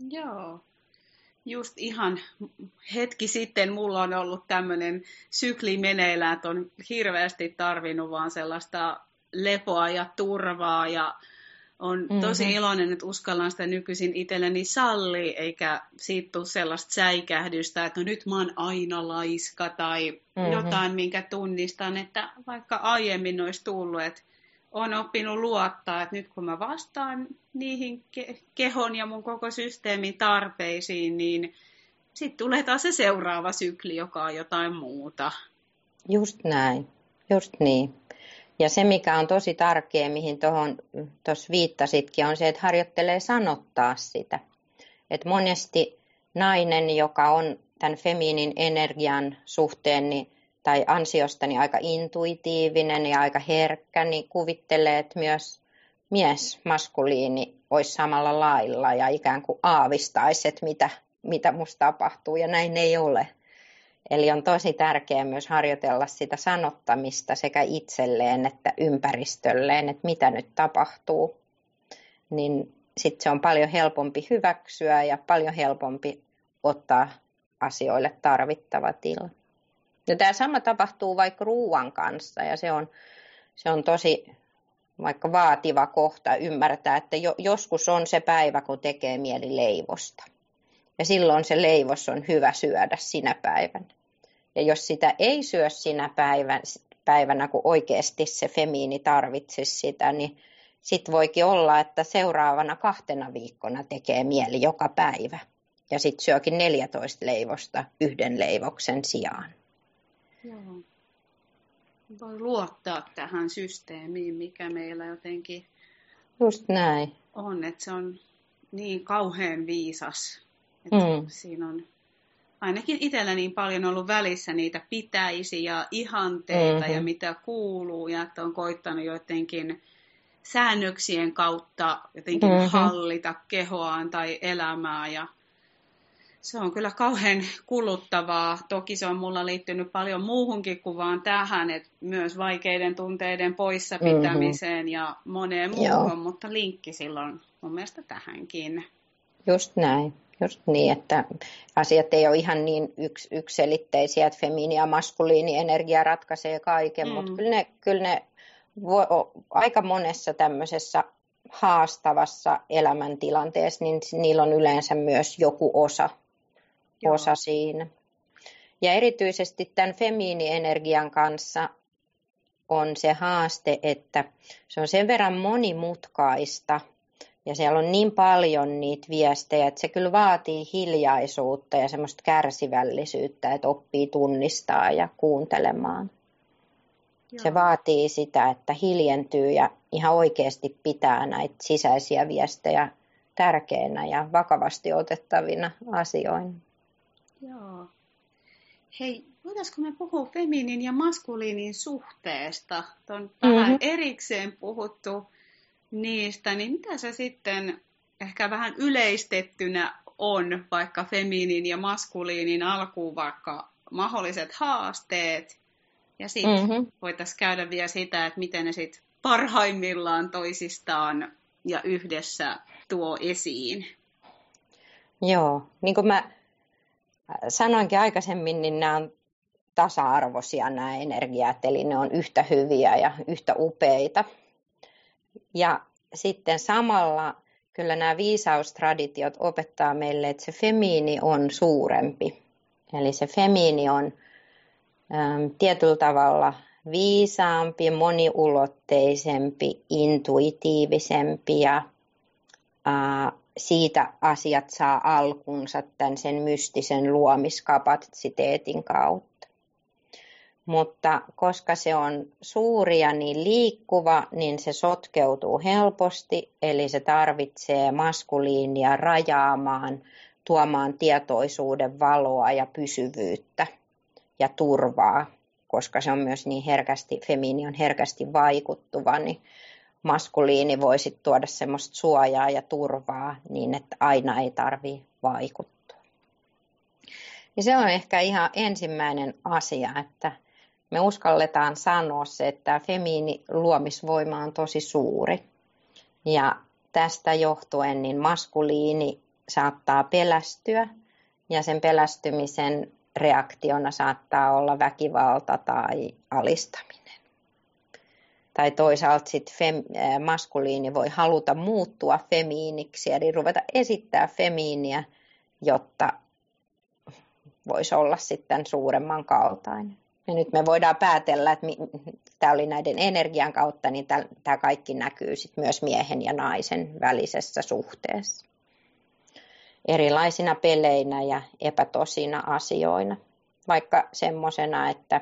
Joo. just ihan hetki sitten mulla on ollut tämmöinen sykli meneillään, että on hirveästi tarvinnut vaan sellaista lepoa ja turvaa ja on mm-hmm. tosi iloinen, että uskallan sitä nykyisin itselleni salli, eikä siitä tule sellaista säikähdystä, että no nyt mä oon aina laiska tai mm-hmm. jotain, minkä tunnistan, että vaikka aiemmin olisi tullut, että on oppinut luottaa, että nyt kun mä vastaan niihin ke- kehon ja mun koko systeemin tarpeisiin, niin sitten tulee taas se seuraava sykli, joka on jotain muuta. Just näin, just niin. Ja se, mikä on tosi tärkeä, mihin tuossa viittasitkin, on se, että harjoittelee sanottaa sitä. Että monesti nainen, joka on tämän femiinin energian suhteen niin, tai ansiosta niin aika intuitiivinen ja aika herkkä, niin kuvittelee, että myös mies, maskuliini, olisi samalla lailla ja ikään kuin aavistaisi, että mitä, mitä musta tapahtuu, ja näin ei ole. Eli on tosi tärkeää myös harjoitella sitä sanottamista sekä itselleen että ympäristölleen, että mitä nyt tapahtuu. Niin sitten se on paljon helpompi hyväksyä ja paljon helpompi ottaa asioille tarvittava tila. Ja tämä sama tapahtuu vaikka ruoan kanssa ja se on, se on tosi vaikka vaativa kohta ymmärtää, että jo, joskus on se päivä, kun tekee mieli leivosta. Ja silloin se leivos on hyvä syödä sinä päivänä. Ja jos sitä ei syö sinä päivän, päivänä, kun oikeasti se femiini tarvitsisi sitä, niin sitten voikin olla, että seuraavana kahtena viikkona tekee mieli joka päivä. Ja sitten syökin 14 leivosta yhden leivoksen sijaan. Joo. Voi luottaa tähän systeemiin, mikä meillä jotenkin Just näin. on, että se on niin kauhean viisas. Että mm. Siinä on ainakin itsellä niin paljon ollut välissä niitä pitäisi ja ihanteita mm-hmm. ja mitä kuuluu ja että on koittanut jotenkin säännöksien kautta jotenkin mm-hmm. hallita kehoaan tai elämää ja se on kyllä kauhean kuluttavaa. Toki se on mulla liittynyt paljon muuhunkin kuin vaan tähän, että myös vaikeiden tunteiden poissa pitämiseen mm-hmm. ja moneen muuhun, Joo. mutta linkki silloin mun mielestä tähänkin. Just näin. Just niin, että asiat ei ole ihan niin yks, ykselitteisiä, että femiini- ja maskuliini energia ratkaisee kaiken, mm. mutta kyllä ne, kyllä ne vo, aika monessa tämmöisessä haastavassa elämäntilanteessa, niin niillä on yleensä myös joku osa, osa siinä. Ja erityisesti tämän femiinienergian kanssa on se haaste, että se on sen verran monimutkaista, ja siellä on niin paljon niitä viestejä, että se kyllä vaatii hiljaisuutta ja semmoista kärsivällisyyttä, että oppii tunnistaa ja kuuntelemaan. Joo. Se vaatii sitä, että hiljentyy ja ihan oikeasti pitää näitä sisäisiä viestejä tärkeinä ja vakavasti otettavina asioina. Joo. Hei, voitaisiko me puhua feminin ja maskuliinin suhteesta? On vähän mm-hmm. erikseen puhuttu niistä, niin mitä se sitten ehkä vähän yleistettynä on, vaikka feminiin ja maskuliinin alkuun vaikka mahdolliset haasteet, ja sitten mm-hmm. voitaisiin käydä vielä sitä, että miten ne sitten parhaimmillaan toisistaan ja yhdessä tuo esiin. Joo, niin kuin mä sanoinkin aikaisemmin, niin nämä on tasa-arvoisia nämä energiat, eli ne on yhtä hyviä ja yhtä upeita. Ja sitten samalla kyllä nämä viisaustraditiot opettaa meille, että se femiini on suurempi. Eli se femiini on äm, tietyllä tavalla viisaampi, moniulotteisempi, intuitiivisempi ja ää, siitä asiat saa alkunsa tämän sen mystisen luomiskapasiteetin kautta mutta koska se on suuri ja niin liikkuva, niin se sotkeutuu helposti, eli se tarvitsee maskuliinia rajaamaan, tuomaan tietoisuuden valoa ja pysyvyyttä ja turvaa, koska se on myös niin herkästi, femiini on herkästi vaikuttuva, niin maskuliini voisi tuoda semmoista suojaa ja turvaa niin, että aina ei tarvitse vaikuttua. Ja se on ehkä ihan ensimmäinen asia, että me uskalletaan sanoa se, että femiini luomisvoima on tosi suuri. Ja tästä johtuen niin maskuliini saattaa pelästyä ja sen pelästymisen reaktiona saattaa olla väkivalta tai alistaminen. Tai toisaalta sitten fem, maskuliini voi haluta muuttua femiiniksi, eli ruveta esittää femiiniä, jotta voisi olla sitten suuremman kaltainen. Ja nyt me voidaan päätellä, että tämä oli näiden energian kautta, niin tämä kaikki näkyy sitten myös miehen ja naisen välisessä suhteessa. Erilaisina peleinä ja epätosina asioina. Vaikka semmoisena, että,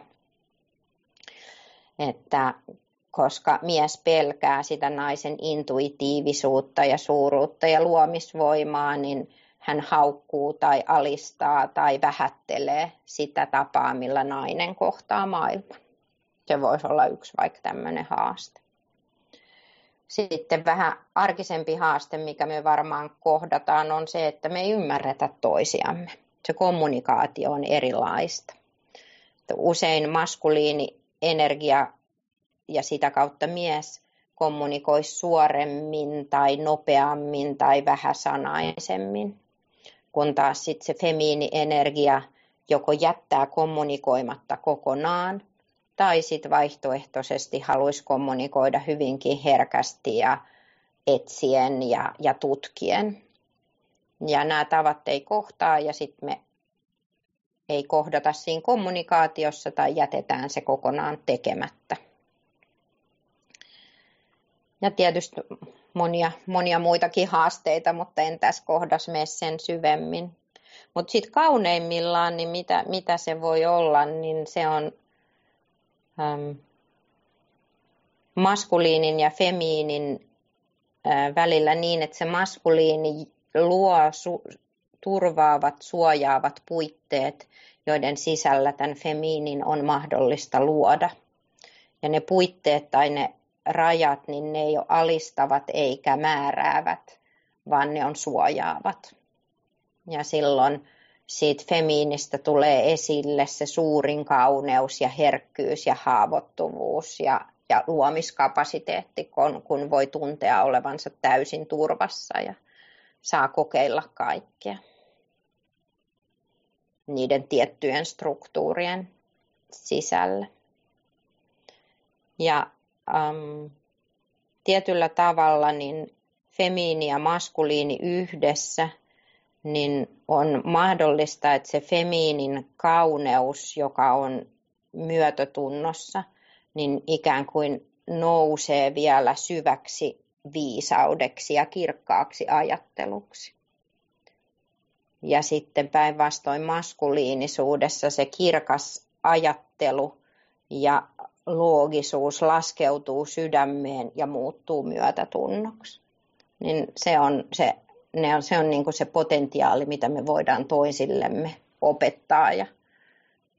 että koska mies pelkää sitä naisen intuitiivisuutta ja suuruutta ja luomisvoimaa, niin hän haukkuu tai alistaa tai vähättelee sitä tapaa, millä nainen kohtaa maailman. Se voisi olla yksi vaikka tämmöinen haaste. Sitten vähän arkisempi haaste, mikä me varmaan kohdataan, on se, että me ei ymmärretä toisiamme. Se kommunikaatio on erilaista. Usein maskuliini energia ja sitä kautta mies kommunikoisi suoremmin tai nopeammin tai vähäsanaisemmin, kun taas sitten se femiini-energia joko jättää kommunikoimatta kokonaan tai sitten vaihtoehtoisesti haluaisi kommunikoida hyvinkin herkästi ja etsien ja, ja tutkien. Ja nämä tavat ei kohtaa ja sitten me ei kohdata siinä kommunikaatiossa tai jätetään se kokonaan tekemättä. Ja tietysti monia, monia muitakin haasteita, mutta en tässä kohdassa mene sen syvemmin. Mutta sitten kauneimmillaan, niin mitä, mitä se voi olla, niin se on äm, maskuliinin ja femiinin ä, välillä niin, että se maskuliini luo su, turvaavat, suojaavat puitteet, joiden sisällä tämän femiinin on mahdollista luoda. Ja ne puitteet tai ne rajat, niin ne ei ole alistavat eikä määräävät, vaan ne on suojaavat. Ja silloin siitä femiinistä tulee esille se suurin kauneus ja herkkyys ja haavoittuvuus ja, ja luomiskapasiteetti, kun, kun voi tuntea olevansa täysin turvassa ja saa kokeilla kaikkea niiden tiettyjen struktuurien sisällä. Ja äm, tietyllä tavalla niin femiini ja maskuliini yhdessä, niin on mahdollista, että se femiinin kauneus, joka on myötötunnossa, niin ikään kuin nousee vielä syväksi viisaudeksi ja kirkkaaksi ajatteluksi. Ja sitten päinvastoin maskuliinisuudessa se kirkas ajattelu ja loogisuus laskeutuu sydämeen ja muuttuu myötätunnoksi. Niin se on se, ne on, se, on niin kuin se potentiaali, mitä me voidaan toisillemme opettaa ja,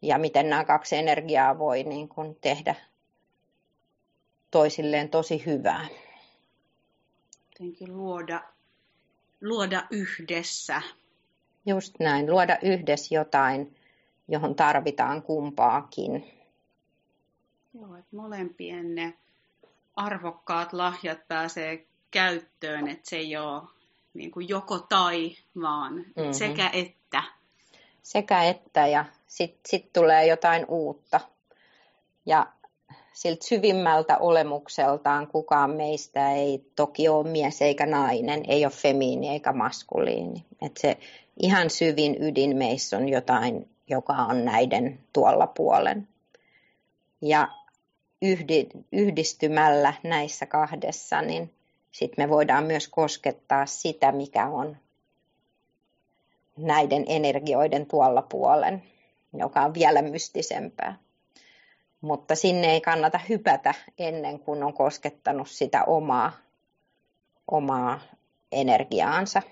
ja miten nämä kaksi energiaa voi niin kuin tehdä toisilleen tosi hyvää. Jotenkin luoda, luoda yhdessä. Just näin, luoda yhdessä jotain, johon tarvitaan kumpaakin. Joo, että molempien ne arvokkaat lahjat pääsee käyttöön, että se ei ole niin kuin joko tai, vaan mm-hmm. sekä että. Sekä että ja sitten sit tulee jotain uutta. Ja siltä syvimmältä olemukseltaan kukaan meistä ei toki ole mies eikä nainen, ei ole femiini eikä maskuliini. Et se ihan syvin ydin meissä on jotain, joka on näiden tuolla puolen. Ja yhdistymällä näissä kahdessa, niin sitten me voidaan myös koskettaa sitä, mikä on näiden energioiden tuolla puolen, joka on vielä mystisempää. Mutta sinne ei kannata hypätä ennen kuin on koskettanut sitä omaa, omaa energiaansa.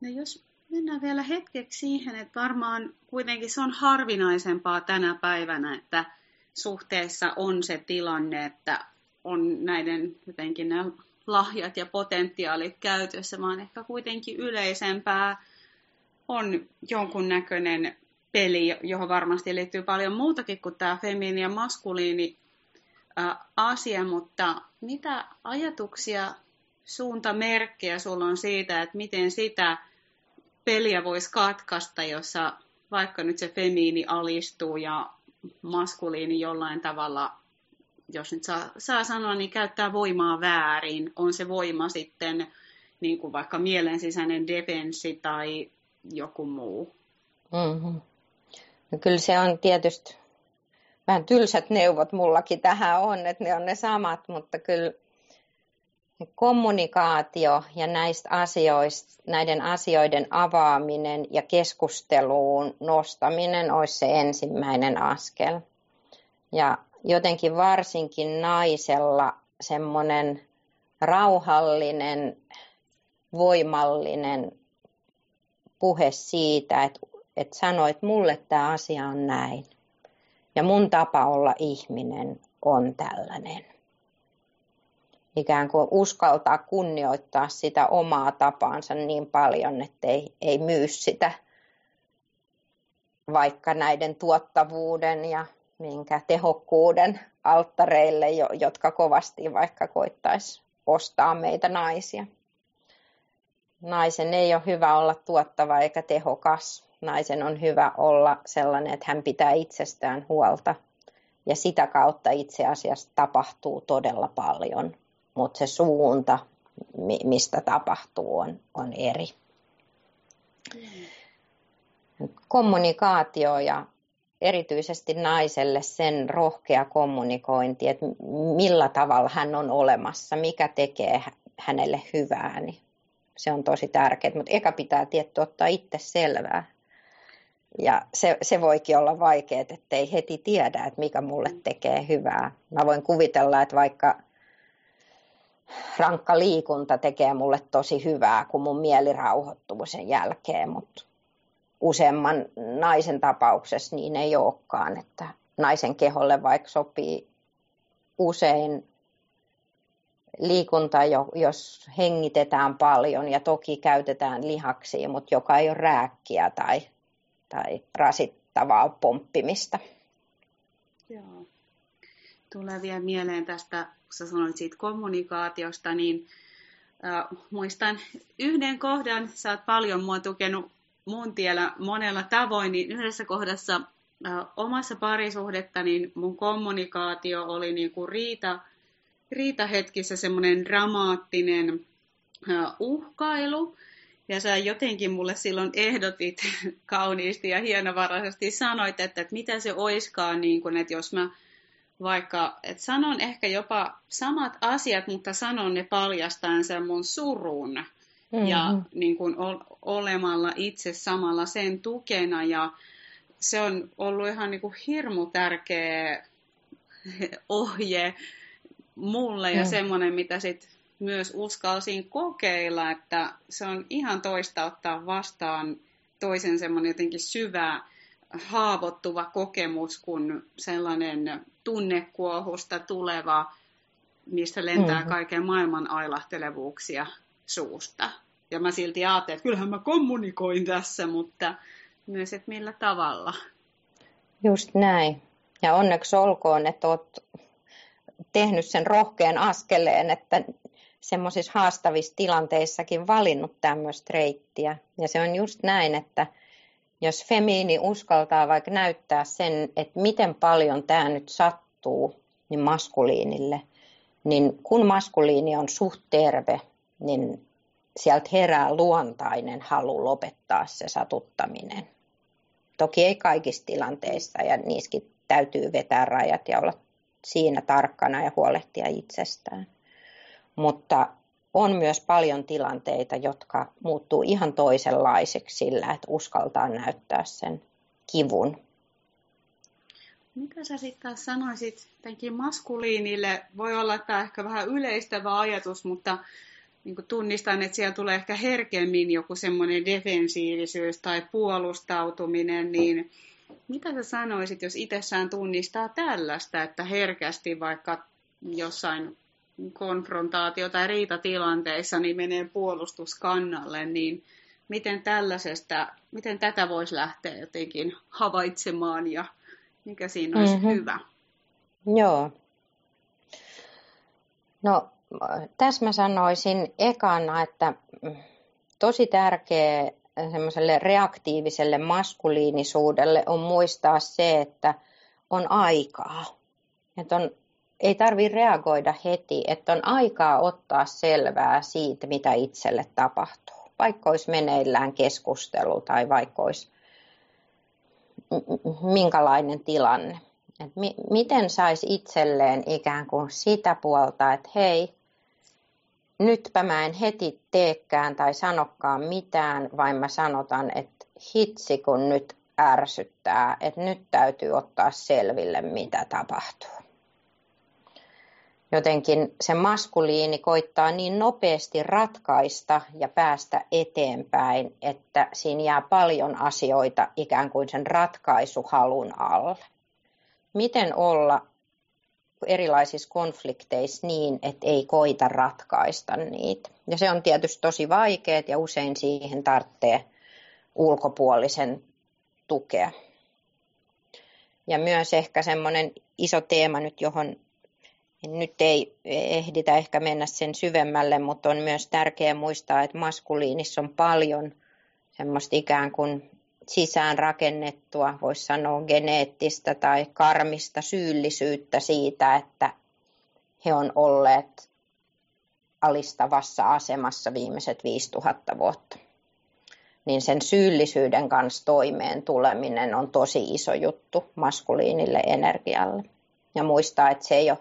No jos mennään vielä hetkeksi siihen, että varmaan kuitenkin se on harvinaisempaa tänä päivänä, että suhteessa on se tilanne, että on näiden jotenkin nämä lahjat ja potentiaalit käytössä, vaan ehkä kuitenkin yleisempää on jonkunnäköinen peli, johon varmasti liittyy paljon muutakin kuin tämä feminiini ja maskuliini asia, mutta mitä ajatuksia, suuntamerkkejä sulla on siitä, että miten sitä peliä voisi katkaista, jossa vaikka nyt se femiini alistuu ja maskuliini jollain tavalla, jos nyt saa, saa sanoa, niin käyttää voimaa väärin. On se voima sitten niin kuin vaikka mielensisäinen defenssi tai joku muu. Mm-hmm. No kyllä se on tietysti vähän tylsät neuvot mullakin tähän on, että ne on ne samat, mutta kyllä kommunikaatio ja näistä asioista, näiden asioiden avaaminen ja keskusteluun nostaminen olisi se ensimmäinen askel. Ja jotenkin varsinkin naisella semmoinen rauhallinen, voimallinen puhe siitä, että, että sanoit mulle tämä asia on näin. Ja mun tapa olla ihminen on tällainen. Ikään kuin uskaltaa kunnioittaa sitä omaa tapaansa niin paljon, että ei, ei myy sitä vaikka näiden tuottavuuden ja minkä tehokkuuden alttareille, jotka kovasti vaikka koittaisi ostaa meitä naisia. Naisen ei ole hyvä olla tuottava eikä tehokas. Naisen on hyvä olla sellainen, että hän pitää itsestään huolta. Ja sitä kautta itse asiassa tapahtuu todella paljon. Mutta se suunta, mistä tapahtuu, on, on eri. Kommunikaatio ja erityisesti naiselle sen rohkea kommunikointi, että millä tavalla hän on olemassa, mikä tekee hänelle hyvää, niin se on tosi tärkeää. Mutta eka pitää tietty ottaa itse selvää. Ja se, se voikin olla vaikeaa, että ei heti tiedä, että mikä mulle tekee hyvää. Mä voin kuvitella, että vaikka rankka liikunta tekee mulle tosi hyvää, kun mun mieli rauhoittuu sen jälkeen, mutta useamman naisen tapauksessa niin ei olekaan, että naisen keholle vaikka sopii usein liikunta, jos hengitetään paljon ja toki käytetään lihaksia, mutta joka ei ole rääkkiä tai, tai rasittavaa pomppimista. Joo. Tulee vielä mieleen tästä, kun sä sanoit siitä kommunikaatiosta, niin äh, muistan yhden kohdan, sä oot paljon mua tukenut mun tiellä monella tavoin, niin yhdessä kohdassa äh, omassa parisuhdetta, niin mun kommunikaatio oli niin kuin riita, riitahetkissä semmoinen dramaattinen äh, uhkailu. Ja sä jotenkin mulle silloin ehdotit kauniisti ja hienovaraisesti sanoit, että, että mitä se oiskaan, niin kun, että jos mä vaikka, että sanon ehkä jopa samat asiat, mutta sanon ne paljastaen sen mun surun. Mm-hmm. Ja niin kun, olemalla itse samalla sen tukena. Ja se on ollut ihan niin kuin hirmu tärkeä ohje mulle ja mm. semmoinen, mitä sit myös uskalsin kokeilla, että se on ihan toista ottaa vastaan toisen semmoinen jotenkin syvä, haavoittuva kokemus kuin sellainen tunnekuohusta tuleva, mistä lentää mm. kaiken maailman ailahtelevuuksia suusta. Ja mä silti ajattelin, että kyllähän mä kommunikoin tässä, mutta myös, että millä tavalla. Just näin. Ja onneksi olkoon, että olet tehnyt sen rohkean askeleen, että semmoisissa haastavissa tilanteissakin valinnut tämmöistä reittiä. Ja se on just näin, että jos femiini uskaltaa vaikka näyttää sen, että miten paljon tämä nyt sattuu niin maskuliinille, niin kun maskuliini on suht terve, niin sieltä herää luontainen halu lopettaa se satuttaminen. Toki ei kaikissa tilanteissa ja niissäkin täytyy vetää rajat ja olla siinä tarkkana ja huolehtia itsestään. Mutta on myös paljon tilanteita, jotka muuttuu ihan toisenlaiseksi sillä, että uskaltaa näyttää sen kivun. Mitä sä sitten sanoisit tämänkin maskuliinille? Voi olla, että tämä ehkä vähän yleistävä ajatus, mutta niin tunnistan, että siellä tulee ehkä herkemmin joku semmoinen defensiivisyys tai puolustautuminen, niin mitä sä sanoisit, jos itsessään tunnistaa tällaista, että herkästi vaikka jossain konfrontaatio- tai riitatilanteissa niin menee puolustuskannalle, niin miten tällaisesta, miten tätä voisi lähteä jotenkin havaitsemaan ja mikä siinä olisi mm-hmm. hyvä? Joo. No tässä mä sanoisin ekana, että tosi tärkeä semmoiselle reaktiiviselle maskuliinisuudelle on muistaa se, että on aikaa. Että on, ei tarvitse reagoida heti, että on aikaa ottaa selvää siitä, mitä itselle tapahtuu. Vaikka olisi meneillään keskustelu tai vaikka olisi minkälainen tilanne. Et mi- miten saisi itselleen ikään kuin sitä puolta, että hei, nytpä mä en heti teekään tai sanokkaan mitään, vaan mä sanotan, että hitsi kun nyt ärsyttää, että nyt täytyy ottaa selville, mitä tapahtuu. Jotenkin se maskuliini koittaa niin nopeasti ratkaista ja päästä eteenpäin, että siinä jää paljon asioita ikään kuin sen ratkaisuhalun alle. Miten olla erilaisissa konflikteissa niin, että ei koita ratkaista niitä. Ja se on tietysti tosi vaikeaa ja usein siihen tarvitsee ulkopuolisen tukea. Ja myös ehkä semmoinen iso teema nyt, johon nyt ei ehditä ehkä mennä sen syvemmälle, mutta on myös tärkeää muistaa, että maskuliinissa on paljon semmoista ikään kuin sisään rakennettua, voisi sanoa geneettistä tai karmista syyllisyyttä siitä, että he on olleet alistavassa asemassa viimeiset 5000 vuotta. Niin sen syyllisyyden kanssa toimeen tuleminen on tosi iso juttu maskuliinille energialle. Ja muistaa, että se ei ole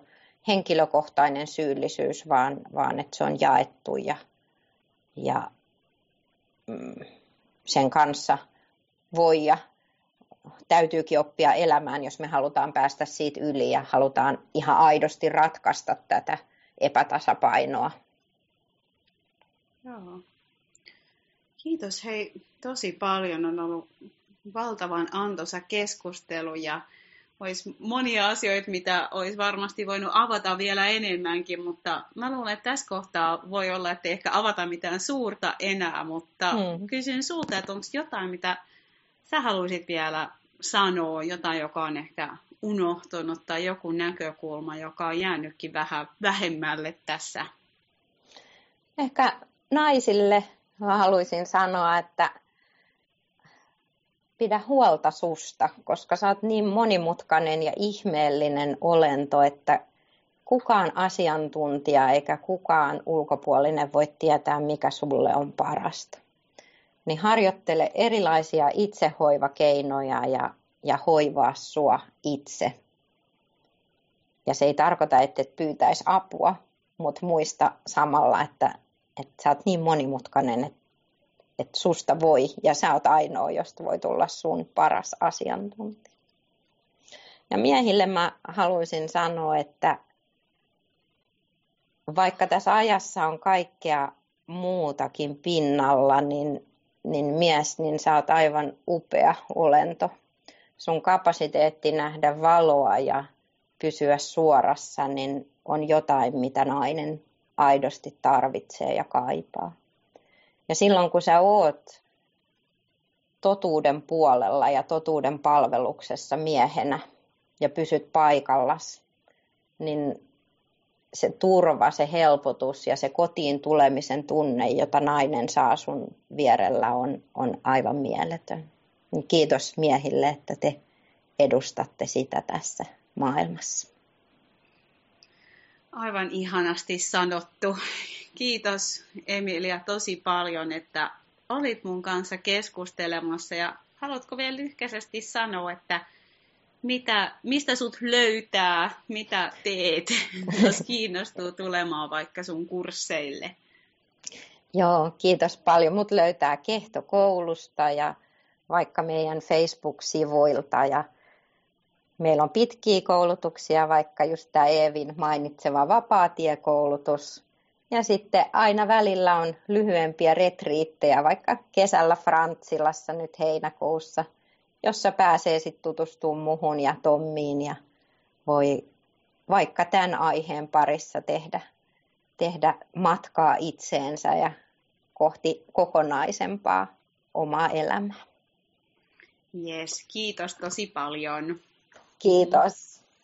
henkilökohtainen syyllisyys, vaan, vaan että se on jaettu ja, ja mm, sen kanssa – voi ja täytyykin oppia elämään, jos me halutaan päästä siitä yli ja halutaan ihan aidosti ratkaista tätä epätasapainoa. Joo. Kiitos hei tosi paljon. On ollut valtavan antoisa keskustelu ja olisi monia asioita, mitä olisi varmasti voinut avata vielä enemmänkin, mutta mä luulen, että tässä kohtaa voi olla, että ei ehkä avata mitään suurta enää, mutta hmm. kysyn sulta, että onko jotain, mitä sä haluaisit vielä sanoa jotain, joka on ehkä unohtunut tai joku näkökulma, joka on jäänytkin vähän vähemmälle tässä? Ehkä naisille haluaisin sanoa, että pidä huolta susta, koska sä oot niin monimutkainen ja ihmeellinen olento, että kukaan asiantuntija eikä kukaan ulkopuolinen voi tietää, mikä sulle on parasta niin harjoittele erilaisia itsehoivakeinoja ja, ja hoivaa sua itse. Ja se ei tarkoita, että et pyytäisi apua, mutta muista samalla, että, että sä oot niin monimutkainen, että, että susta voi, ja sä oot ainoa, josta voi tulla sun paras asiantuntija. Ja miehille mä haluaisin sanoa, että vaikka tässä ajassa on kaikkea muutakin pinnalla, niin niin mies, niin sä oot aivan upea olento. Sun kapasiteetti nähdä valoa ja pysyä suorassa, niin on jotain, mitä nainen aidosti tarvitsee ja kaipaa. Ja silloin kun sä oot totuuden puolella ja totuuden palveluksessa miehenä ja pysyt paikallas, niin se turva, se helpotus ja se kotiin tulemisen tunne, jota nainen saa sun vierellä, on, on aivan mieletön. Niin kiitos miehille, että te edustatte sitä tässä maailmassa. Aivan ihanasti sanottu. Kiitos Emilia tosi paljon, että olit mun kanssa keskustelemassa ja haluatko vielä lyhkäisesti sanoa, että mitä, mistä sut löytää, mitä teet, jos kiinnostuu tulemaan vaikka sun kursseille? Joo, kiitos paljon. Mut löytää Kehtokoulusta ja vaikka meidän Facebook-sivuilta ja meillä on pitkiä koulutuksia, vaikka just tämä Eevin mainitseva vapaatiekoulutus. Ja sitten aina välillä on lyhyempiä retriittejä, vaikka kesällä Frantsilassa nyt heinäkuussa – jossa pääsee sitten tutustumaan muhun ja Tommiin ja voi vaikka tämän aiheen parissa tehdä, tehdä matkaa itseensä ja kohti kokonaisempaa omaa elämää. Yes, kiitos tosi paljon. Kiitos.